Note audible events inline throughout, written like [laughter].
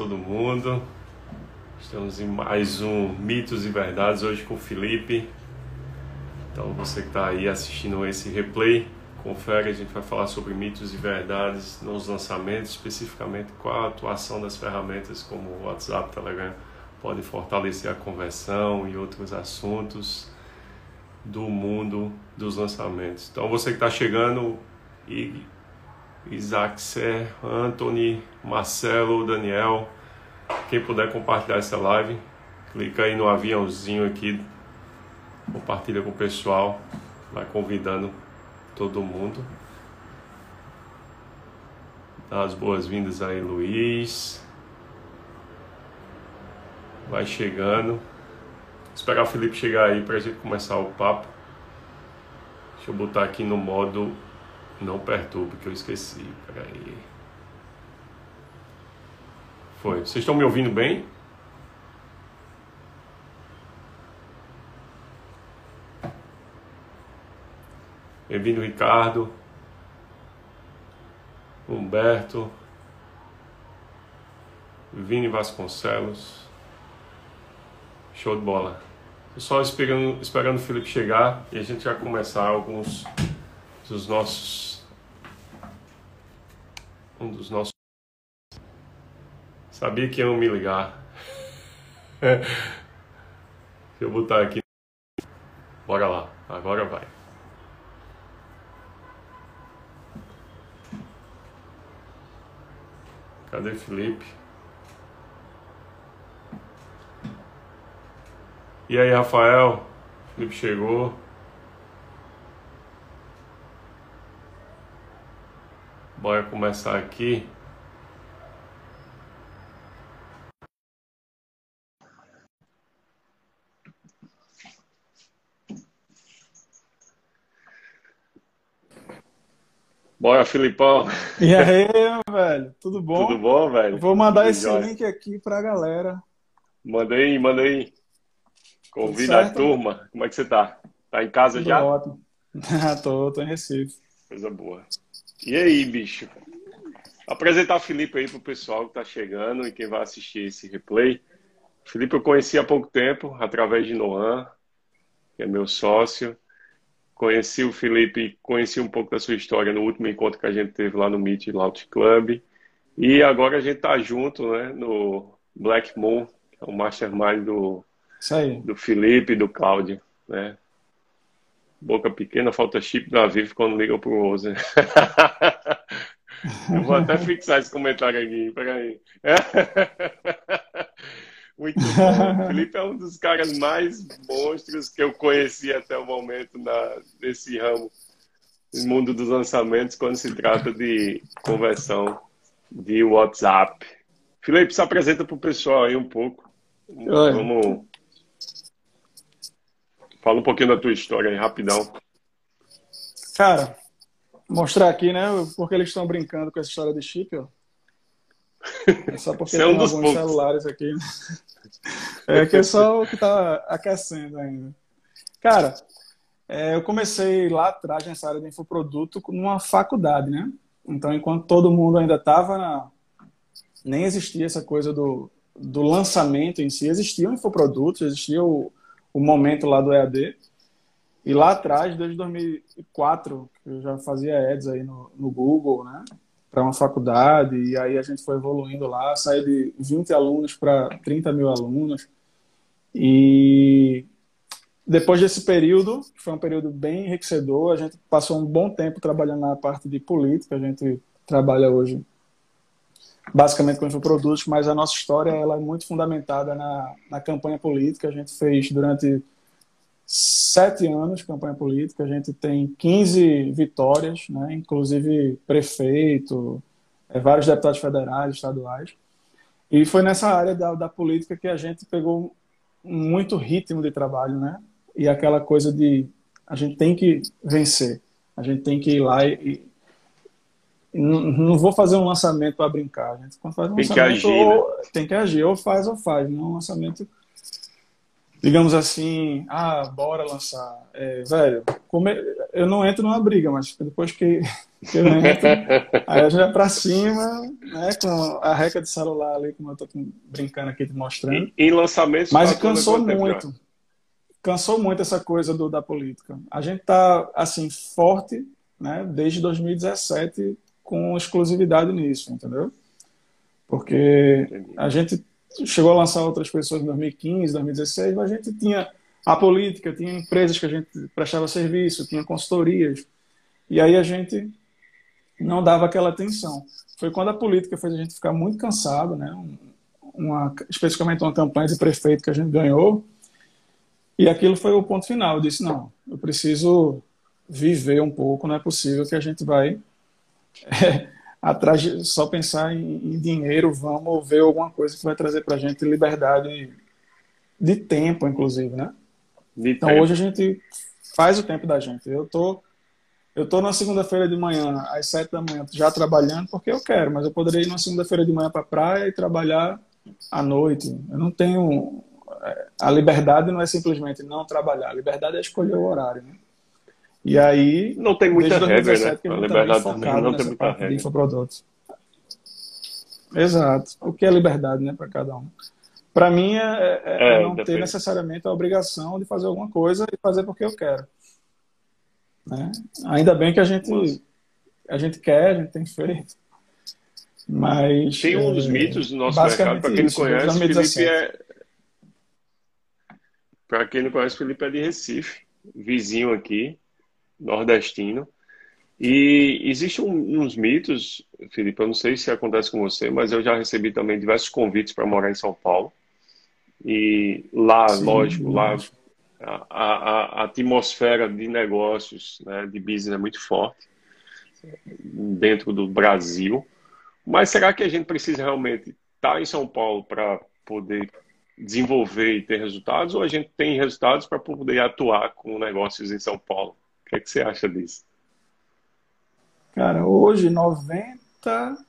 todo mundo. Estamos em mais um Mitos e Verdades hoje com o Felipe. Então você que está aí assistindo esse replay, confere, a gente vai falar sobre mitos e verdades nos lançamentos, especificamente qual a atuação das ferramentas como WhatsApp, Telegram podem fortalecer a conversão e outros assuntos do mundo dos lançamentos. Então você que está chegando e Isaac Ser, Anthony, Marcelo, Daniel, quem puder compartilhar essa live, clica aí no aviãozinho aqui, compartilha com o pessoal, vai convidando todo mundo. Dá as boas-vindas aí, Luiz. Vai chegando. Esperar o Felipe chegar aí para a gente começar o papo. Deixa eu botar aqui no modo não perturbe, que eu esqueci. Peraí. Foi. Vocês estão me ouvindo bem? Bem-vindo, Ricardo. Humberto. Vini Vasconcelos. Show de bola. Só esperando, esperando o Felipe chegar e a gente vai começar alguns dos nossos um dos nossos. Sabia que iam me ligar. [laughs] Deixa eu botar aqui. Bora lá, agora vai. Cadê Felipe? E aí, Rafael? Felipe chegou. Bora começar aqui. Bora, Filipão. E aí, velho? Tudo bom? Tudo bom, velho? vou mandar Tudo esse jóia. link aqui pra galera. Manda aí, manda aí. Convida a turma. Como é que você tá? Tá em casa Tudo já? Ótimo. [laughs] tô, tô em Recife. Coisa boa. E aí, bicho? Apresentar o Felipe aí pro pessoal que tá chegando e quem vai assistir esse replay. Felipe eu conheci há pouco tempo, através de Noan, que é meu sócio. Conheci o Felipe, conheci um pouco da sua história no último encontro que a gente teve lá no Meet Laut Club. E agora a gente tá junto, né, no Black Moon, que é o mastermind do, do Felipe e do Cláudio, né? Boca pequena, falta chip na Vivo quando liga pro Ozen. [laughs] Eu vou até fixar esse comentário aqui, peraí. [laughs] Muito bom. O [laughs] Felipe é um dos caras mais monstros que eu conheci até o momento na, nesse ramo, no mundo dos lançamentos, quando se trata de conversão de WhatsApp. Felipe, se apresenta para o pessoal aí um pouco. Oi. Vamos. Fala um pouquinho da tua história aí, rapidão. Cara, mostrar aqui, né? Porque eles estão brincando com essa história de chip, ó. É só porque [laughs] é um tem alguns poucos. celulares aqui. É que é só o que está aquecendo ainda. Cara, é, eu comecei lá atrás nessa área de infoproduto numa faculdade, né? Então, enquanto todo mundo ainda estava na... Nem existia essa coisa do, do lançamento em si. Existiam infoprodutos, existia o, o momento lá do EAD, e lá atrás, desde 2004, eu já fazia ads aí no, no Google, né? Para uma faculdade, e aí a gente foi evoluindo lá, saiu de 20 alunos para 30 mil alunos. E depois desse período, que foi um período bem enriquecedor, a gente passou um bom tempo trabalhando na parte de política, a gente trabalha hoje basicamente com infoprodutos, mas a nossa história ela é muito fundamentada na, na campanha política. A gente fez durante sete anos campanha política, a gente tem 15 vitórias, né, inclusive prefeito, é, vários deputados federais, estaduais. E foi nessa área da, da política que a gente pegou muito ritmo de trabalho, né? E aquela coisa de a gente tem que vencer, a gente tem que ir lá e não, não, vou fazer um lançamento para brincar. Gente quando faz um tem lançamento, que agir, ou, né? tem que agir, ou faz ou faz, não é um lançamento digamos assim, ah, bora lançar. É, velho, come... eu não entro numa briga, mas depois que [laughs] Aí a gente vai pra cima, né, com a reca de celular ali, como eu tô brincando aqui, te mostrando. Em lançamento, Mas cansou muito. Cansou muito essa coisa do, da política. A gente tá, assim, forte, né, desde 2017, com exclusividade nisso, entendeu? Porque a gente chegou a lançar outras pessoas em 2015, 2016, mas a gente tinha a política, tinha empresas que a gente prestava serviço, tinha consultorias. E aí a gente não dava aquela atenção. Foi quando a política fez a gente ficar muito cansado, né? Uma, especificamente uma campanha de prefeito que a gente ganhou. E aquilo foi o ponto final. Eu disse: não, eu preciso viver um pouco, não é possível que a gente vai é, [laughs] atrás de só pensar em, em, dinheiro, vamos ver alguma coisa que vai trazer para a gente liberdade de tempo, inclusive, né? De então tempo. hoje a gente faz o tempo da gente. Eu tô eu tô na segunda-feira de manhã às sete da manhã já trabalhando porque eu quero, mas eu poderia ir na segunda-feira de manhã para a praia e trabalhar à noite. Eu não tenho é, a liberdade não é simplesmente não trabalhar, a liberdade é escolher o horário, né? E aí não tem muita regra, né? A liberdade também não tem muita regra. De infoprodutos. Exato. O que é liberdade, né, para cada um? Para mim é, é, é, é não depende. ter necessariamente a obrigação de fazer alguma coisa e fazer porque eu quero. Né? Ainda bem que a gente a gente quer, a gente tem feito. Mas tem um dos é, mitos do nosso mercado para quem não conhece, Felipe é para quem não conhece, Felipe é de Recife, vizinho aqui, nordestino. E existe um, uns mitos, Felipe, eu não sei se acontece com você, mas eu já recebi também diversos convites para morar em São Paulo. E lá, Sim, lógico, lá a, a, a, atmosfera de negócios, né, de business é muito forte dentro do Brasil. Mas será que a gente precisa realmente estar tá em São Paulo para poder desenvolver e ter resultados? Ou a gente tem resultados para poder atuar com negócios em São Paulo? Que, é que você acha disso? Cara, hoje 90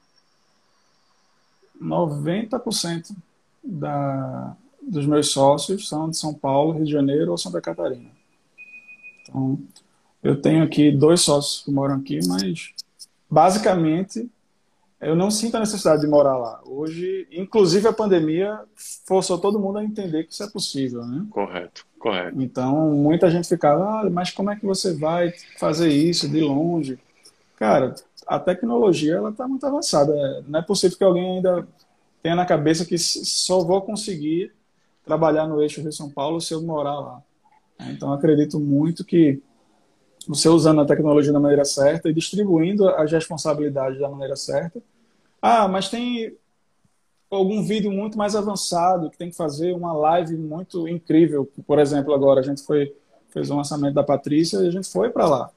90% da, dos meus sócios são de São Paulo, Rio de Janeiro ou Santa Catarina. Então, eu tenho aqui dois sócios que moram aqui, mas basicamente eu não sinto a necessidade de morar lá. Hoje, inclusive a pandemia forçou todo mundo a entender que isso é possível, né? Correto, correto. Então, muita gente ficava, ah, mas como é que você vai fazer isso de longe? Cara, a tecnologia ela está muito avançada. Não é possível que alguém ainda tenha na cabeça que só vou conseguir trabalhar no eixo Rio São Paulo se eu morar lá. Então, acredito muito que você usando a tecnologia da maneira certa e distribuindo as responsabilidades da maneira certa. Ah, mas tem algum vídeo muito mais avançado que tem que fazer uma live muito incrível. Por exemplo, agora a gente foi fez um lançamento da Patrícia e a gente foi para lá.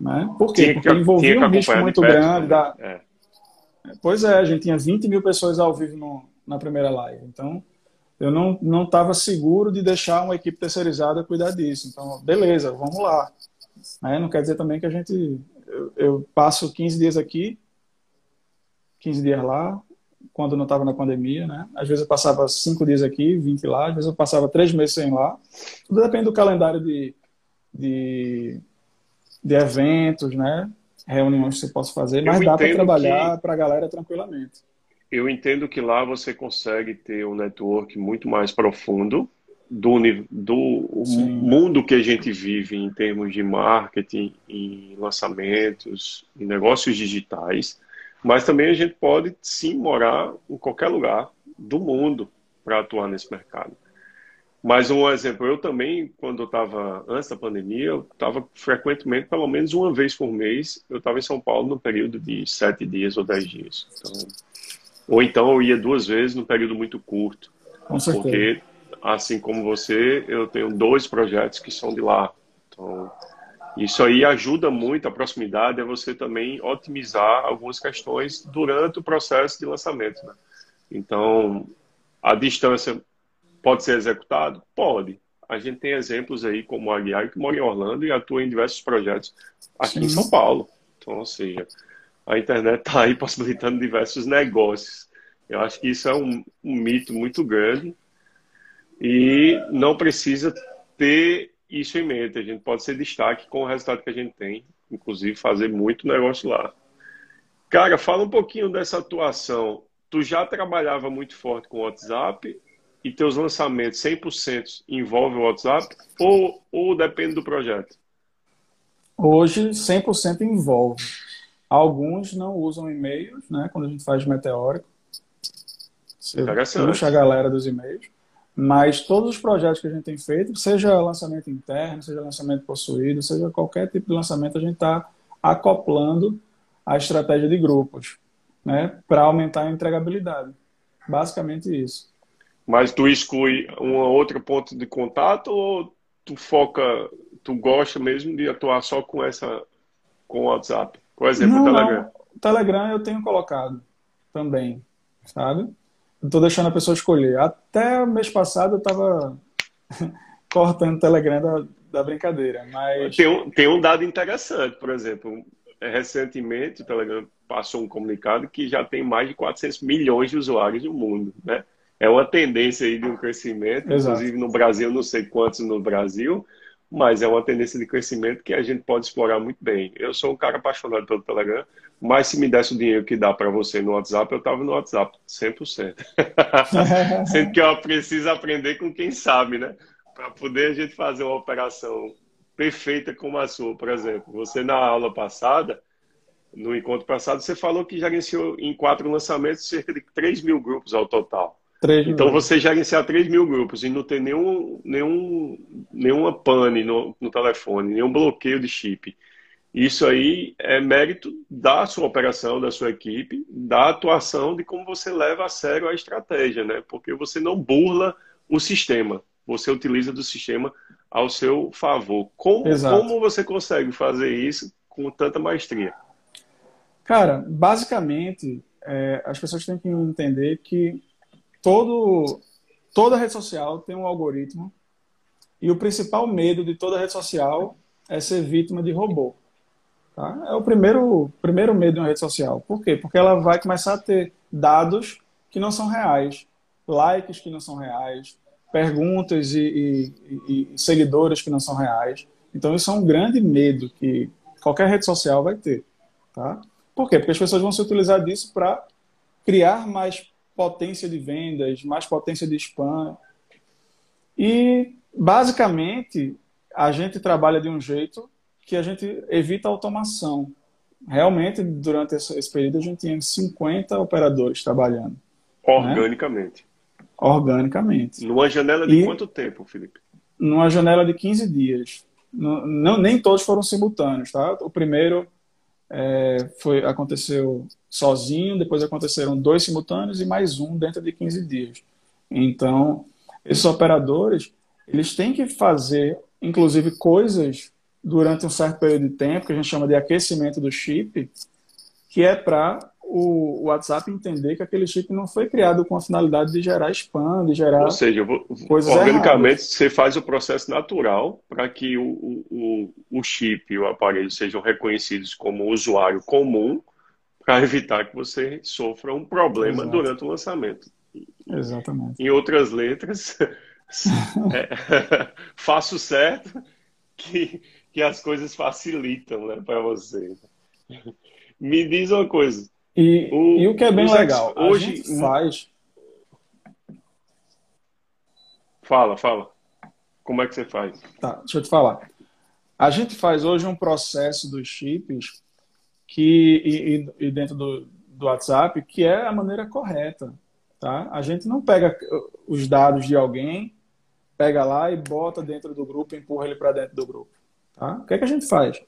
Né? Por quê? Porque envolvia um risco muito perto, grande. Né? Da... É. Pois é, a gente tinha 20 mil pessoas ao vivo no, na primeira live. Então, eu não estava seguro de deixar uma equipe terceirizada cuidar disso. Então, beleza, vamos lá. Né? Não quer dizer também que a gente. Eu, eu passo 15 dias aqui, 15 dias lá, quando não estava na pandemia, né? Às vezes eu passava 5 dias aqui, 20 lá, às vezes eu passava 3 meses sem lá. Tudo depende do calendário de, de, de eventos, né? Reuniões que você possa fazer, mas eu dá para trabalhar que... para a galera tranquilamente eu entendo que lá você consegue ter um network muito mais profundo do, do mundo que a gente vive em termos de marketing, em lançamentos, em negócios digitais, mas também a gente pode sim morar em qualquer lugar do mundo para atuar nesse mercado. Mas um exemplo, eu também, quando eu estava antes da pandemia, eu estava frequentemente, pelo menos uma vez por mês, eu estava em São Paulo no período de sete dias ou dez dias. Então, ou então eu ia duas vezes num período muito curto. Com certeza. Porque, assim como você, eu tenho dois projetos que são de lá. Então, isso aí ajuda muito a proximidade a você também otimizar algumas questões durante o processo de lançamento. Né? Então, a distância pode ser executado? Pode. A gente tem exemplos aí como o Aguiar, que mora em Orlando e atua em diversos projetos aqui Sim. em São Paulo. Então, ou seja, a internet está aí possibilitando diversos negócios. Eu acho que isso é um, um mito muito grande e não precisa ter isso em mente. A gente pode ser destaque com o resultado que a gente tem, inclusive, fazer muito negócio lá. Cara, fala um pouquinho dessa atuação. Tu já trabalhava muito forte com o WhatsApp e teus lançamentos 100% envolvem o WhatsApp ou, ou depende do projeto? Hoje, 100% envolve. Alguns não usam e-mails, né? Quando a gente faz meteórico. Você puxa a galera dos e-mails. Mas todos os projetos que a gente tem feito, seja lançamento interno, seja lançamento possuído, seja qualquer tipo de lançamento, a gente está acoplando a estratégia de grupos, né, para aumentar a entregabilidade. Basicamente isso. Mas tu exclui um outro ponto de contato ou tu foca, tu gosta mesmo de atuar só com essa, com o WhatsApp? Por exemplo, o Telegram. o Telegram eu tenho colocado também, sabe? Estou deixando a pessoa escolher. Até mês passado eu estava [laughs] cortando o Telegram da, da brincadeira, mas... Tem um, tem um dado interessante, por exemplo. Recentemente o Telegram passou um comunicado que já tem mais de 400 milhões de usuários no mundo, né? É uma tendência aí de um crescimento, Exato. inclusive no Brasil, não sei quantos no Brasil, mas é uma tendência de crescimento que a gente pode explorar muito bem. Eu sou um cara apaixonado pelo Telegram, mas se me desse o dinheiro que dá para você no WhatsApp, eu estava no WhatsApp, 100%. [laughs] Sendo que eu preciso aprender com quem sabe, né? Para poder a gente fazer uma operação perfeita como a sua, por exemplo. Você, na aula passada, no encontro passado, você falou que gerenciou em quatro lançamentos cerca de 3 mil grupos ao total. Então você gerenciar 3 mil grupos e não ter nenhum, nenhum, nenhuma pane no, no telefone, nenhum bloqueio de chip isso aí é mérito da sua operação, da sua equipe, da atuação de como você leva a sério a estratégia, né? Porque você não burla o sistema, você utiliza do sistema ao seu favor. Como, como você consegue fazer isso com tanta maestria? Cara, basicamente, é, as pessoas têm que entender que todo, toda rede social tem um algoritmo e o principal medo de toda rede social é ser vítima de robô. Tá? É o primeiro, primeiro medo de uma rede social. Por quê? Porque ela vai começar a ter dados que não são reais, likes que não são reais, perguntas e, e, e seguidores que não são reais. Então, isso é um grande medo que qualquer rede social vai ter. Tá? Por quê? Porque as pessoas vão se utilizar disso para criar mais potência de vendas, mais potência de spam. E, basicamente, a gente trabalha de um jeito que a gente evita a automação. Realmente, durante esse período, a gente tinha 50 operadores trabalhando. Né? Organicamente. Né? Organicamente. Numa janela de e quanto tempo, Felipe? Numa janela de 15 dias. Não, não, nem todos foram simultâneos, tá? O primeiro é, foi, aconteceu sozinho, depois aconteceram dois simultâneos e mais um dentro de 15 dias. Então, esses operadores, eles têm que fazer, inclusive, coisas durante um certo período de tempo, que a gente chama de aquecimento do chip, que é para o WhatsApp entender que aquele chip não foi criado com a finalidade de gerar spam, de gerar. Ou seja, coisas organicamente erradas. você faz o processo natural para que o, o, o chip e o aparelho sejam reconhecidos como usuário comum, para evitar que você sofra um problema Exato. durante o lançamento. Exatamente. Em outras letras, [laughs] é, [laughs] faço certo que que as coisas facilitam né, para você. Me diz uma coisa. E o, e o que é bem legal, hoje a gente faz. Fala, fala. Como é que você faz? Tá, deixa eu te falar. A gente faz hoje um processo dos chips que e, e dentro do, do WhatsApp que é a maneira correta, tá? A gente não pega os dados de alguém, pega lá e bota dentro do grupo, empurra ele para dentro do grupo. Tá? O que, é que a gente faz?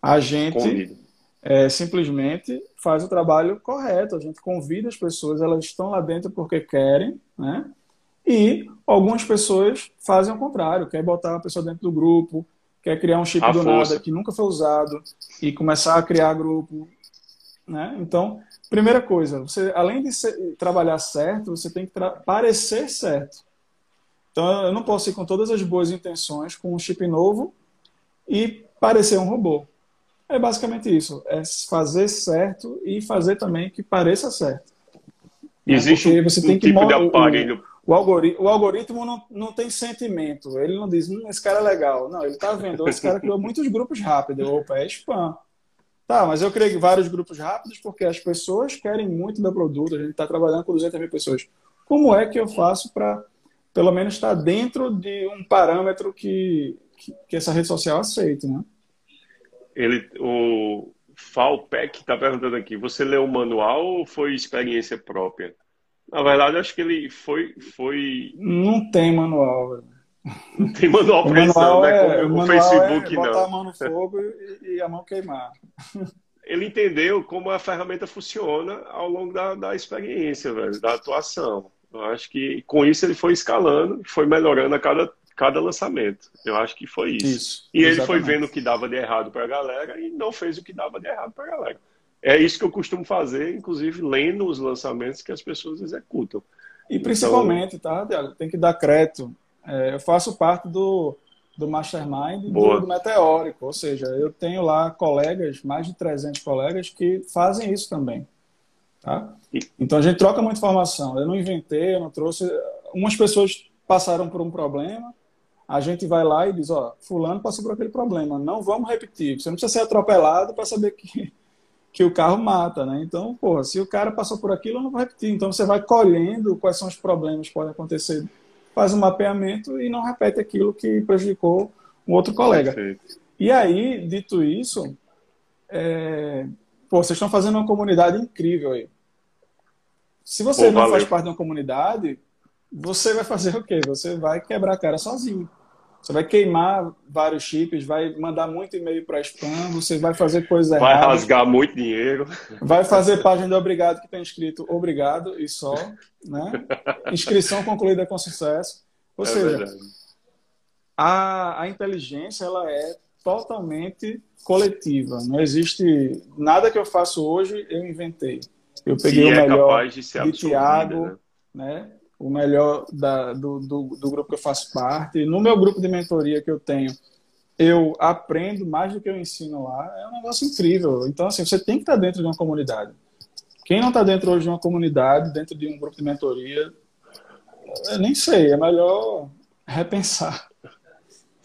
A gente é, simplesmente faz o trabalho correto. A gente convida as pessoas, elas estão lá dentro porque querem, né? E algumas pessoas fazem o contrário, quer botar a pessoa dentro do grupo, quer criar um chip a do força. nada que nunca foi usado e começar a criar grupo, né? Então, primeira coisa, você além de ser, trabalhar certo, você tem que parecer certo. Então, eu não posso ir com todas as boas intenções com um chip novo e parecer um robô. É basicamente isso. É fazer certo e fazer também que pareça certo. Existe um, você tem um que tipo de aparelho o, algoritmo, o algoritmo não, não tem sentimento. Ele não diz, hum, esse cara é legal. Não, ele está vendo, esse cara criou muitos grupos rápidos. Opa, é spam. Tá, mas eu criei vários grupos rápidos porque as pessoas querem muito meu produto. A gente está trabalhando com 200 mil pessoas. Como é que eu faço para, pelo menos, estar dentro de um parâmetro que, que, que essa rede social aceite, né? Ele, o Falpec está perguntando aqui, você leu o manual ou foi experiência própria? Na verdade, acho que ele foi. foi... Não tem manual, velho. Não tem manual [laughs] para isso, né? É, o, o Facebook, é botar não. a mão no fogo e, e, a mão queimar. Ele entendeu como a ferramenta funciona ao longo da, da experiência, velho, da atuação. Eu acho que com isso ele foi escalando, foi melhorando a cada, cada lançamento. Eu acho que foi isso. isso e exatamente. ele foi vendo o que dava de errado para a galera e não fez o que dava de errado para a galera. É isso que eu costumo fazer, inclusive lendo os lançamentos que as pessoas executam. E principalmente, então... tá, Tem que dar crédito. É, eu faço parte do, do Mastermind do, do, Meteórico, ou seja, eu tenho lá colegas, mais de 300 colegas, que fazem isso também. Tá? Então a gente troca muita informação. Eu não inventei, eu não trouxe. Umas pessoas passaram por um problema, a gente vai lá e diz: Ó, Fulano passou por aquele problema, não vamos repetir. Você não precisa ser atropelado para saber que [laughs] que o carro mata, né? Então, porra, se o cara passou por aquilo, eu não vou repetir. Então, você vai colhendo quais são os problemas que podem acontecer, faz um mapeamento e não repete aquilo que prejudicou um outro colega. Perfeito. E aí, dito isso, é... pô, vocês estão fazendo uma comunidade incrível aí. Se você pô, não valeu. faz parte de uma comunidade, você vai fazer o quê? Você vai quebrar a cara sozinho. Você vai queimar vários chips, vai mandar muito e-mail para spam, você vai fazer coisas erradas. Vai rasgar muito dinheiro. Vai fazer página de obrigado que tem escrito obrigado e só. Né? Inscrição concluída com sucesso. Ou é seja, a, a inteligência ela é totalmente coletiva. Não existe nada que eu faço hoje eu inventei. Eu peguei o é melhor de, de Tiago, né? né? O melhor da, do, do, do, grupo que eu faço parte. No meu grupo de mentoria que eu tenho, eu aprendo mais do que eu ensino lá. É um negócio incrível. Então, assim, você tem que estar dentro de uma comunidade. Quem não está dentro hoje de uma comunidade, dentro de um grupo de mentoria, eu nem sei, é melhor repensar.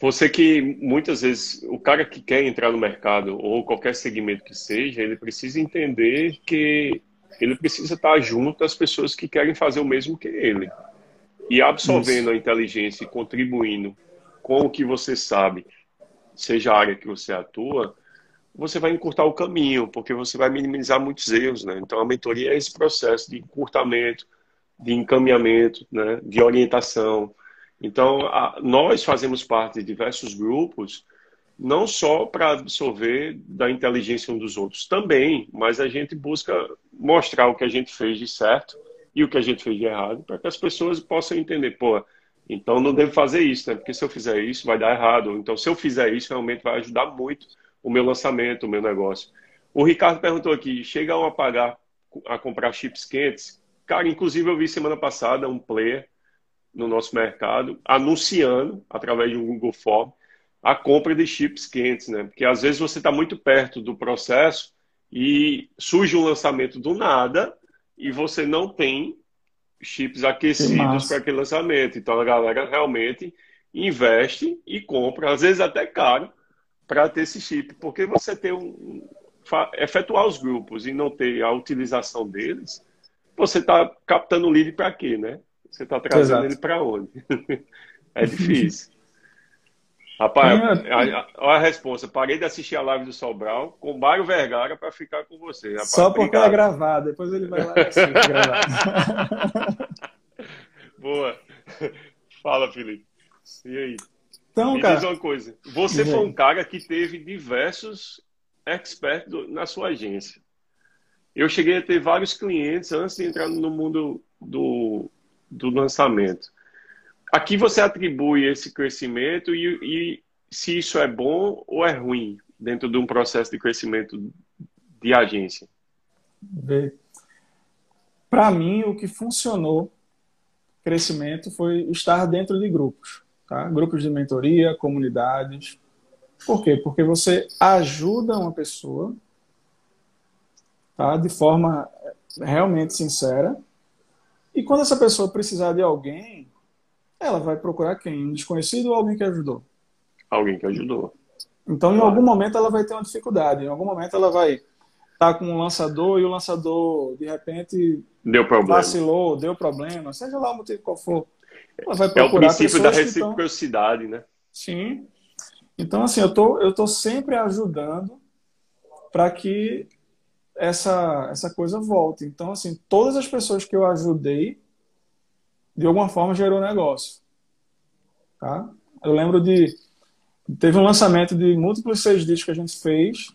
Você que muitas vezes, o cara que quer entrar no mercado, ou qualquer segmento que seja, ele precisa entender que ele precisa estar junto das pessoas que querem fazer o mesmo que ele. E absorvendo Isso. a inteligência e contribuindo com o que você sabe, seja a área que você atua, você vai encurtar o caminho, porque você vai minimizar muitos erros, né? Então a mentoria é esse processo de encurtamento, de encaminhamento, né? de orientação. Então a, nós fazemos parte de diversos grupos não só para absorver da inteligência um dos outros, também, mas a gente busca mostrar o que a gente fez de certo e o que a gente fez de errado, para que as pessoas possam entender, pô, então não devo fazer isso, né? Porque se eu fizer isso, vai dar errado. Então, se eu fizer isso, realmente vai ajudar muito o meu lançamento, o meu negócio. O Ricardo perguntou aqui: chegam a pagar a comprar chips quentes? Cara, inclusive eu vi semana passada um player no nosso mercado anunciando, através de um Google Form, a compra de chips quentes, né? Porque às vezes você está muito perto do processo e surge um lançamento do nada e você não tem chips aquecidos para aquele lançamento. Então a galera realmente investe e compra, às vezes até caro, para ter esse chip, porque você tem um efetuar os grupos e não ter a utilização deles, você está captando o lead para quê, né? Você está trazendo Exato. ele para onde? [laughs] é difícil. Rapaz, olha a, a, resposta. Parei de assistir a live do Sobral com Mário Vergara para ficar com você. Rapaz. Só porque Obrigado. é gravado. Depois ele vai lá e assiste gravado. [laughs] Boa. Fala, Felipe. E aí? Então, Me cara... diz uma coisa. Você foi um cara que teve diversos experts na sua agência. Eu cheguei a ter vários clientes antes de entrar no mundo do, do lançamento. Aqui você atribui esse crescimento e, e se isso é bom ou é ruim dentro de um processo de crescimento de agência? Para mim, o que funcionou crescimento foi estar dentro de grupos, tá? Grupos de mentoria, comunidades. Por quê? Porque você ajuda uma pessoa, tá? De forma realmente sincera E quando essa pessoa precisar de alguém, ela vai procurar quem? Um desconhecido ou alguém que ajudou? Alguém que ajudou. Então, em algum momento, ela vai ter uma dificuldade. Em algum momento, ela vai estar tá com um lançador e o lançador, de repente, deu problema. vacilou, deu problema, seja lá o motivo qual for. Ela vai procurar é o princípio da reciprocidade, né? Sim. Então, assim, eu tô, eu tô sempre ajudando para que essa, essa coisa volte. Então, assim, todas as pessoas que eu ajudei, de alguma forma, gerou negócio. Tá? Eu lembro de. Teve um lançamento de múltiplos seis discos que a gente fez,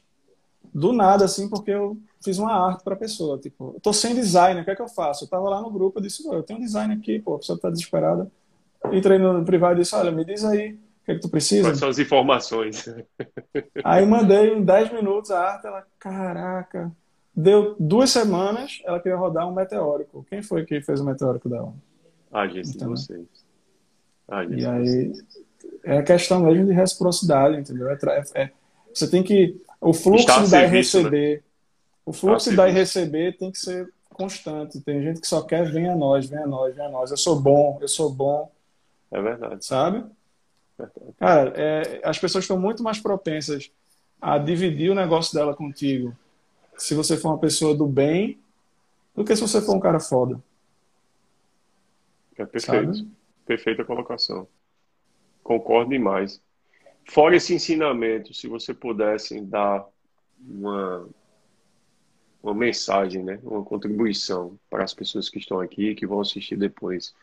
do nada, assim, porque eu fiz uma arte para a pessoa. Tipo, eu tô sem design, o que é que eu faço? Eu tava lá no grupo, eu disse, eu tenho um design aqui, pô, a pessoa tá desesperada. Entrei no privado e disse, olha, me diz aí o que, é que tu precisa. Quais são as informações? [laughs] Aí mandei em 10 minutos a arte, ela, caraca, Deu duas semanas, ela queria rodar um meteórico. Quem foi que fez o meteórico dela? A agência então, de vocês. A agência e aí é questão mesmo de reciprocidade, entendeu? É, é, você tem que. O fluxo de dar e né? receber. Né? O fluxo de dar e receber tem que ser constante. Tem gente que só quer vem a nós, vem a nós, vem a nós. Eu sou bom, eu sou bom. É verdade. Sabe? Verdade. Cara, é, as pessoas estão muito mais propensas a dividir o negócio dela contigo se você for uma pessoa do bem do que se você for um cara foda. É perfeito. Sabe? Perfeita colocação. Concordo demais. Fora esse ensinamento, se você pudesse dar uma, uma mensagem, né? uma contribuição para as pessoas que estão aqui que vão assistir depois.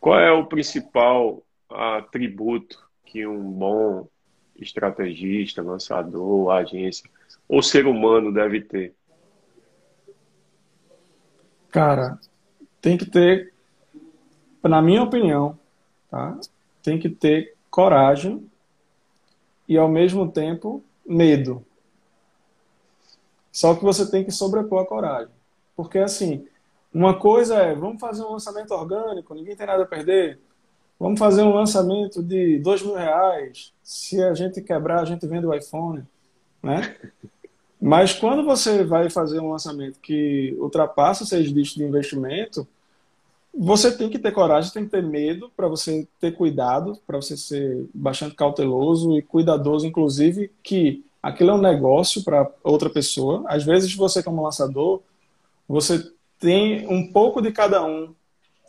Qual é o principal atributo que um bom estrategista, lançador, agência ou ser humano deve ter? Cara, tem que ter, na minha opinião, tá? tem que ter coragem e, ao mesmo tempo, medo. Só que você tem que sobrepor a coragem. Porque, assim, uma coisa é, vamos fazer um lançamento orgânico, ninguém tem nada a perder. Vamos fazer um lançamento de dois mil reais. Se a gente quebrar, a gente vende o iPhone. Né? Mas quando você vai fazer um lançamento que ultrapassa seis dígitos de investimento, você tem que ter coragem, tem que ter medo para você ter cuidado, para você ser bastante cauteloso e cuidadoso, inclusive que aquilo é um negócio para outra pessoa. Às vezes você como lançador, você tem um pouco de cada um.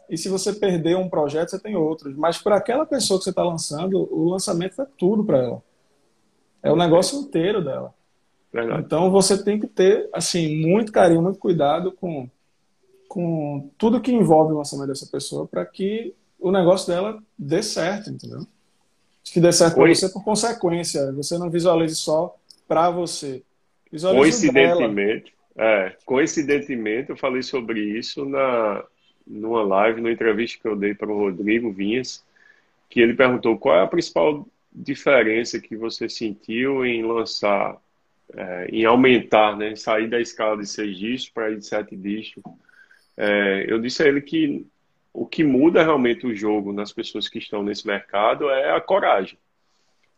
E se você perder um projeto, você tem outros. Mas para aquela pessoa que você está lançando, o lançamento é tudo para ela. É o negócio inteiro dela. Verdade. Então você tem que ter assim muito carinho, muito cuidado com, com tudo que envolve o lançamento dessa pessoa para que o negócio dela dê certo, entendeu? Que dê certo para você por consequência. Você não visualize só para você. Visualize coincidentemente, é, coincidentemente, eu falei sobre isso na numa live, numa entrevista que eu dei para o Rodrigo Vinhas, que ele perguntou qual é a principal diferença que você sentiu em lançar é, em aumentar, né, sair da escala de seis dígitos para ir de sete dígitos. É, eu disse a ele que o que muda realmente o jogo nas pessoas que estão nesse mercado é a coragem.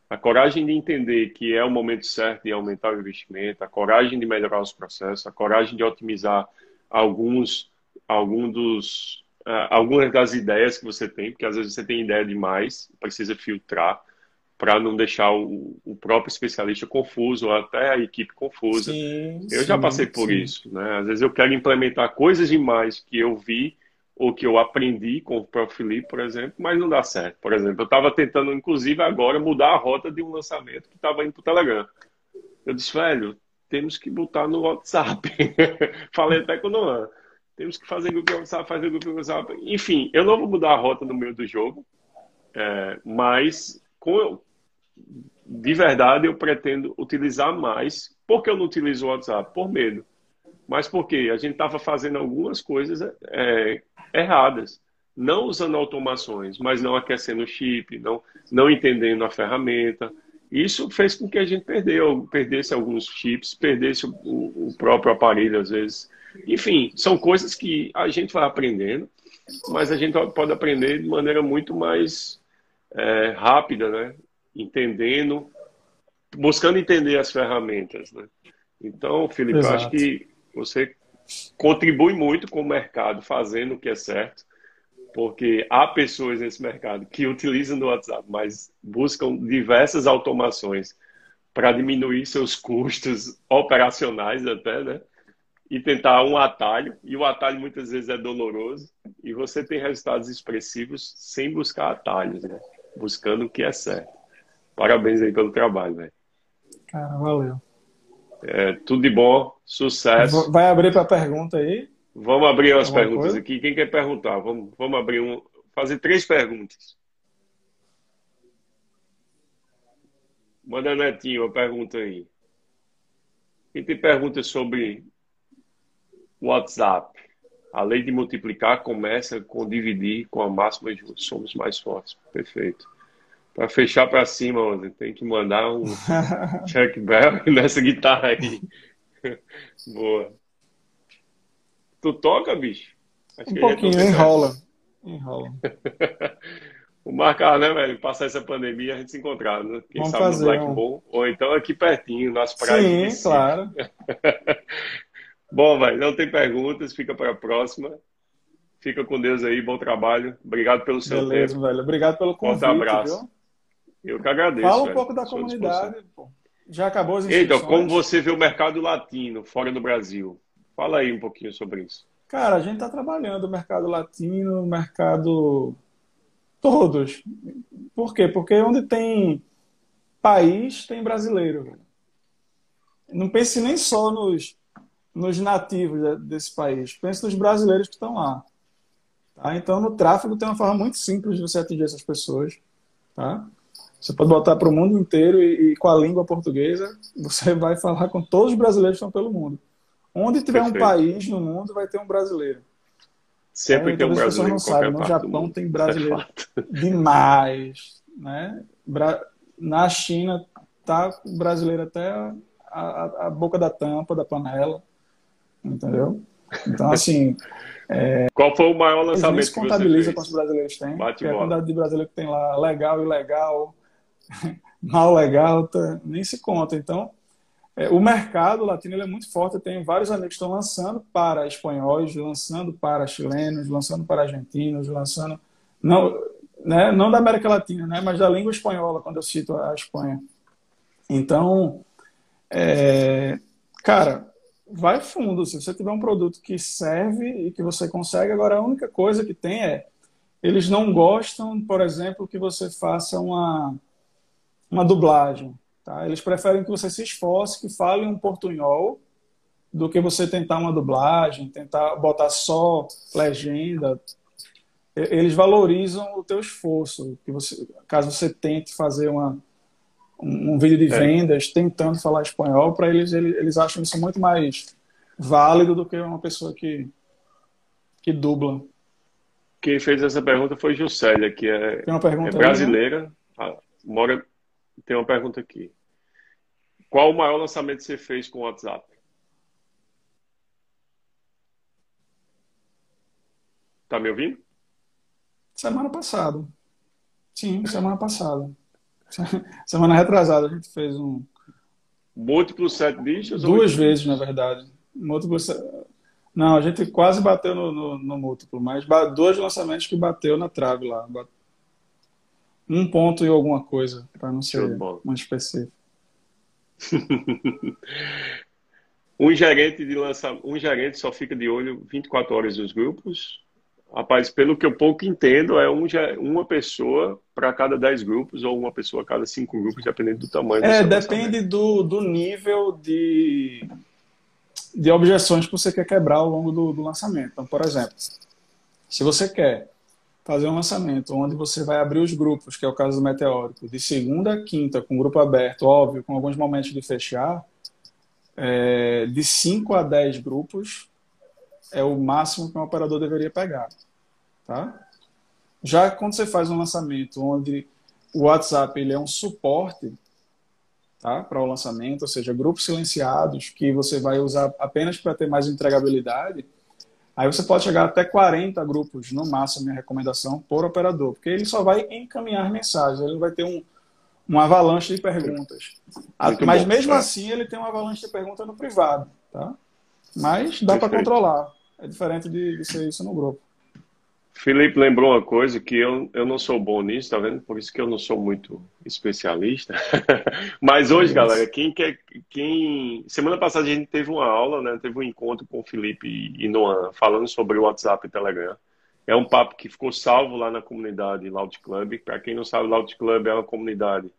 A coragem de entender que é o momento certo de aumentar o investimento, a coragem de melhorar os processos, a coragem de otimizar alguns, algum dos, uh, algumas das ideias que você tem, porque às vezes você tem ideia demais, precisa filtrar para não deixar o, o, próprio especialista confuso ou até a equipe confusa. Sim, eu sim, já passei por sim. isso, né? Às vezes eu quero implementar coisas demais que eu vi ou que eu aprendi com o próprio Felipe, por exemplo, mas não dá certo. Por exemplo, eu estava tentando, inclusive, agora mudar a rota de um lançamento que estava indo para o Telegram. Eu disse, velho, temos que botar no WhatsApp. [laughs] Falei até com o Noan. Temos que fazer grupo WhatsApp, fazer grupo WhatsApp. Enfim, eu não vou mudar a rota no meio do jogo, é, mas com, de verdade, eu pretendo utilizar mais. Por que eu não utilizo o WhatsApp? Por medo. Mas porque a gente estava fazendo algumas coisas é, erradas. Não usando automações, mas não aquecendo o chip, não, não entendendo a ferramenta. Isso fez com que a gente perdeu, perdesse alguns chips, perdesse o, o próprio aparelho, às vezes. Enfim, são coisas que a gente vai aprendendo, mas a gente pode aprender de maneira muito mais é, rápida, né? Entendendo, buscando entender as ferramentas. Né? Então, Felipe, Exato. acho que você contribui muito com o mercado fazendo o que é certo, porque há pessoas nesse mercado que utilizam o WhatsApp, mas buscam diversas automações para diminuir seus custos [laughs] operacionais até, né? E tentar um atalho, e o atalho muitas vezes é doloroso, e você tem resultados expressivos sem buscar atalhos, né? Buscando o que é certo. Parabéns aí pelo trabalho, velho. Cara, valeu. É, tudo de bom, sucesso. Vai abrir para pergunta aí? Vamos abrir Alguma perguntas coisa? aqui. Quem quer perguntar? Vamos, vamos abrir um, fazer três perguntas. Manda Netinho uma pergunta aí. Quem tem perguntas sobre WhatsApp? A lei de multiplicar começa com dividir com a máxima juntos. Somos mais fortes. Perfeito. Para fechar para cima, André, tem que mandar um [laughs] Chuck Bell [laughs] nessa guitarra aí. [laughs] Boa. Tu toca, bicho? Acho um pouquinho, enrola. Enrola. o marcar, né, velho? Passar essa pandemia, a gente se encontrar, né? Quem Vamos sabe fazer, no Black um... Ball, ou então aqui pertinho, nas praias. Sim, claro. Bom, velho, não tem perguntas, fica para a próxima. Fica com Deus aí, bom trabalho. Obrigado pelo seu Beleza, tempo. velho. Obrigado pelo convite. Forte abraço. Viu? Eu que agradeço. Fala um velho, pouco da comunidade. Já acabou as inscrições. Então, como você vê o mercado latino fora do Brasil? Fala aí um pouquinho sobre isso. Cara, a gente está trabalhando o mercado latino, o mercado. Todos. Por quê? Porque onde tem país, tem brasileiro. Não pense nem só nos, nos nativos desse país, pense nos brasileiros que estão lá. Tá? Então, no tráfego tem uma forma muito simples de você atingir essas pessoas. Tá? Você pode botar para o mundo inteiro e, e, com a língua portuguesa, você [laughs] vai falar com todos os brasileiros que estão pelo mundo. Onde tiver Perfeito. um país no mundo, vai ter um brasileiro. Sempre é, tem um brasileiro. Não sabem, no Japão tem brasileiro é [laughs] demais. Né? Na China, tá brasileiro até a, a, a boca da tampa da panela. Entendeu? Então, [laughs] assim. É, Qual foi o maior lançamento que você contabiliza quantos brasileiros tem. Bate a quantidade de brasileiro que tem lá, legal, ilegal, [laughs] mal legal, tá, nem se conta. Então, é, o mercado latino é muito forte. Eu tenho vários amigos que estão lançando para espanhóis, lançando para chilenos, lançando para argentinos, lançando. Não, né, não da América Latina, né, mas da língua espanhola, quando eu cito a Espanha. Então, é, cara, vai fundo. Se você tiver um produto que serve e que você consegue, agora a única coisa que tem é eles não gostam, por exemplo, que você faça uma, uma dublagem. Tá? Eles preferem que você se esforce, que fale um portunhol, do que você tentar uma dublagem, tentar botar só legenda. Eles valorizam o teu esforço, que você, caso você tente fazer uma, um, um vídeo de é. vendas tentando falar espanhol, para eles, eles, eles acham isso muito mais válido do que uma pessoa que, que dubla. Quem fez essa pergunta foi Juscelia, que é, é brasileira, aí, né? mora tem uma pergunta aqui. Qual o maior lançamento que você fez com o WhatsApp? Tá me ouvindo? Semana passada. Sim, semana passada. [laughs] Semana retrasada a gente fez um. Múltiplo sete dígitos? Duas vezes, na verdade. Múltiplo Não, a gente quase bateu no, no, no múltiplo, mas dois lançamentos que bateu na trave lá um ponto e alguma coisa, para não ser muito específico. [laughs] um gerente de lançamento, um gerente só fica de olho 24 horas nos grupos. Rapaz, pelo que eu pouco entendo, é um, uma pessoa para cada 10 grupos ou uma pessoa a cada 5 grupos, dependendo do tamanho. É, depende do, do nível de, de objeções que você quer quebrar ao longo do, do lançamento. Então, por exemplo, se você quer fazer um lançamento onde você vai abrir os grupos, que é o caso do Meteórico, de segunda a quinta, com grupo aberto, óbvio, com alguns momentos de fechar, é, de 5 a 10 grupos é o máximo que um operador deveria pegar. Tá? Já quando você faz um lançamento onde o WhatsApp ele é um suporte tá, para o lançamento, ou seja, grupos silenciados que você vai usar apenas para ter mais entregabilidade, Aí você pode chegar até 40 grupos, no máximo, minha recomendação, por operador, porque ele só vai encaminhar mensagens, ele vai ter um, um avalanche de perguntas. Muito Mas bom, mesmo assim, ele tem um avalanche de perguntas no privado. Tá? Mas dá para controlar. É diferente de, de ser isso no grupo. Felipe lembrou uma coisa que eu, eu não sou bom nisso, tá vendo? Por isso que eu não sou muito especialista. [laughs] Mas hoje, galera, quem quer. Quem... Semana passada a gente teve uma aula, né? Teve um encontro com o Felipe e Noan falando sobre o WhatsApp e Telegram. É um papo que ficou salvo lá na comunidade Loud Club. Para quem não sabe, Loud Club é uma comunidade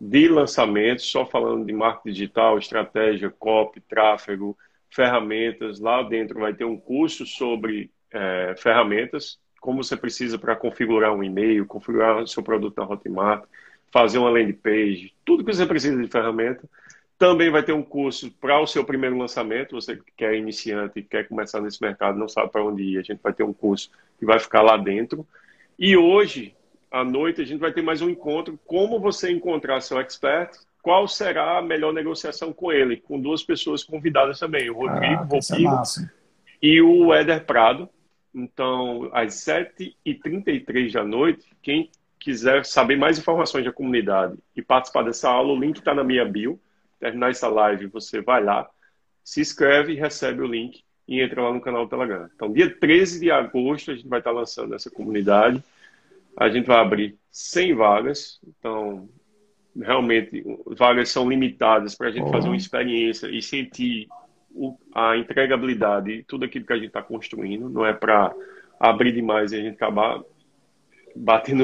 de lançamentos, só falando de marketing digital, estratégia, copy, tráfego, ferramentas. Lá dentro vai ter um curso sobre é, ferramentas, como você precisa para configurar um e-mail, configurar o seu produto na Hotmart, fazer uma landing page, tudo que você precisa de ferramenta. Também vai ter um curso para o seu primeiro lançamento, você que é iniciante e quer começar nesse mercado, não sabe para onde ir, a gente vai ter um curso que vai ficar lá dentro. E hoje, à noite, a gente vai ter mais um encontro, como você encontrar seu expert, qual será a melhor negociação com ele, com duas pessoas convidadas também, o Rodrigo ah, Roupigo é e o Éder Prado. Então, às 7h33 da noite, quem quiser saber mais informações da comunidade e participar dessa aula, o link está na minha bio. Terminar essa live, você vai lá, se inscreve, recebe o link e entra lá no canal do Telegram. Então, dia 13 de agosto, a gente vai estar lançando essa comunidade. A gente vai abrir 100 vagas. Então, realmente, vagas são limitadas para a gente fazer uma experiência e sentir a entregabilidade e tudo aquilo que a gente está construindo. Não é para abrir demais e a gente acabar batendo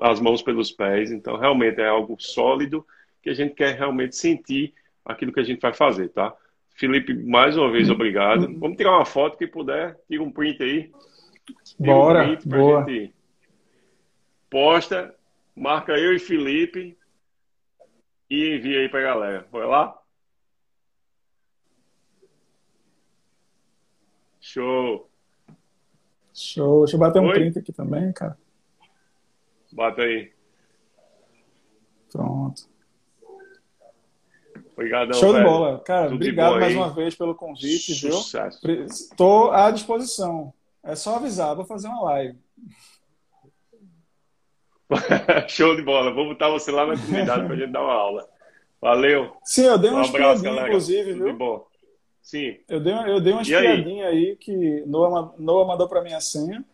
as mãos pelos pés. Então, realmente é algo sólido que a gente quer realmente sentir aquilo que a gente vai fazer, tá? Felipe, mais uma vez, obrigado. Vamos tirar uma foto que puder. Tira um print aí. Tira Bora, um print boa. gente posta, marca eu e Felipe e envia aí pra galera. Bora lá? Show! Show. Deixa eu bater um Oi? print aqui também, cara. Bota aí. Pronto. Obrigadão, Show velho. de bola. Cara, Tudo obrigado mais uma vez pelo convite, Sucesso. viu? Estou à disposição. É só avisar, vou fazer uma live. [laughs] Show de bola. Vou botar você lá na comunidade para a gente dar uma aula. Valeu. Sim, eu dei uma um abraço, inclusive, Tudo viu? bom. Sim. Eu dei, eu dei uma espiadinha aí? aí? que Noah, Noah mandou para mim a senha.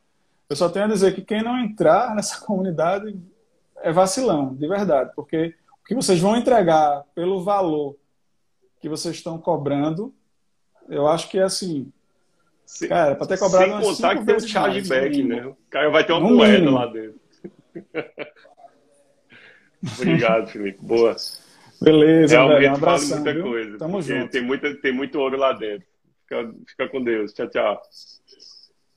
Eu só tenho a dizer que quem não entrar nessa [laughs] comunidade é vacilão, de verdade, porque o que vocês vão entregar pelo valor que vocês estão cobrando, eu acho que é assim. Se, cara, para ter cobrado sem contar que tem um chargeback, né? O cara vai ter uma moeda mínimo. lá dentro. [laughs] Obrigado, Felipe. Boa. Beleza, Realmente velho. Um abração, vale muita viu? coisa. Tamo junto. Tem, muita, tem muito ouro lá dentro. Fica, fica com Deus. Tchau, tchau.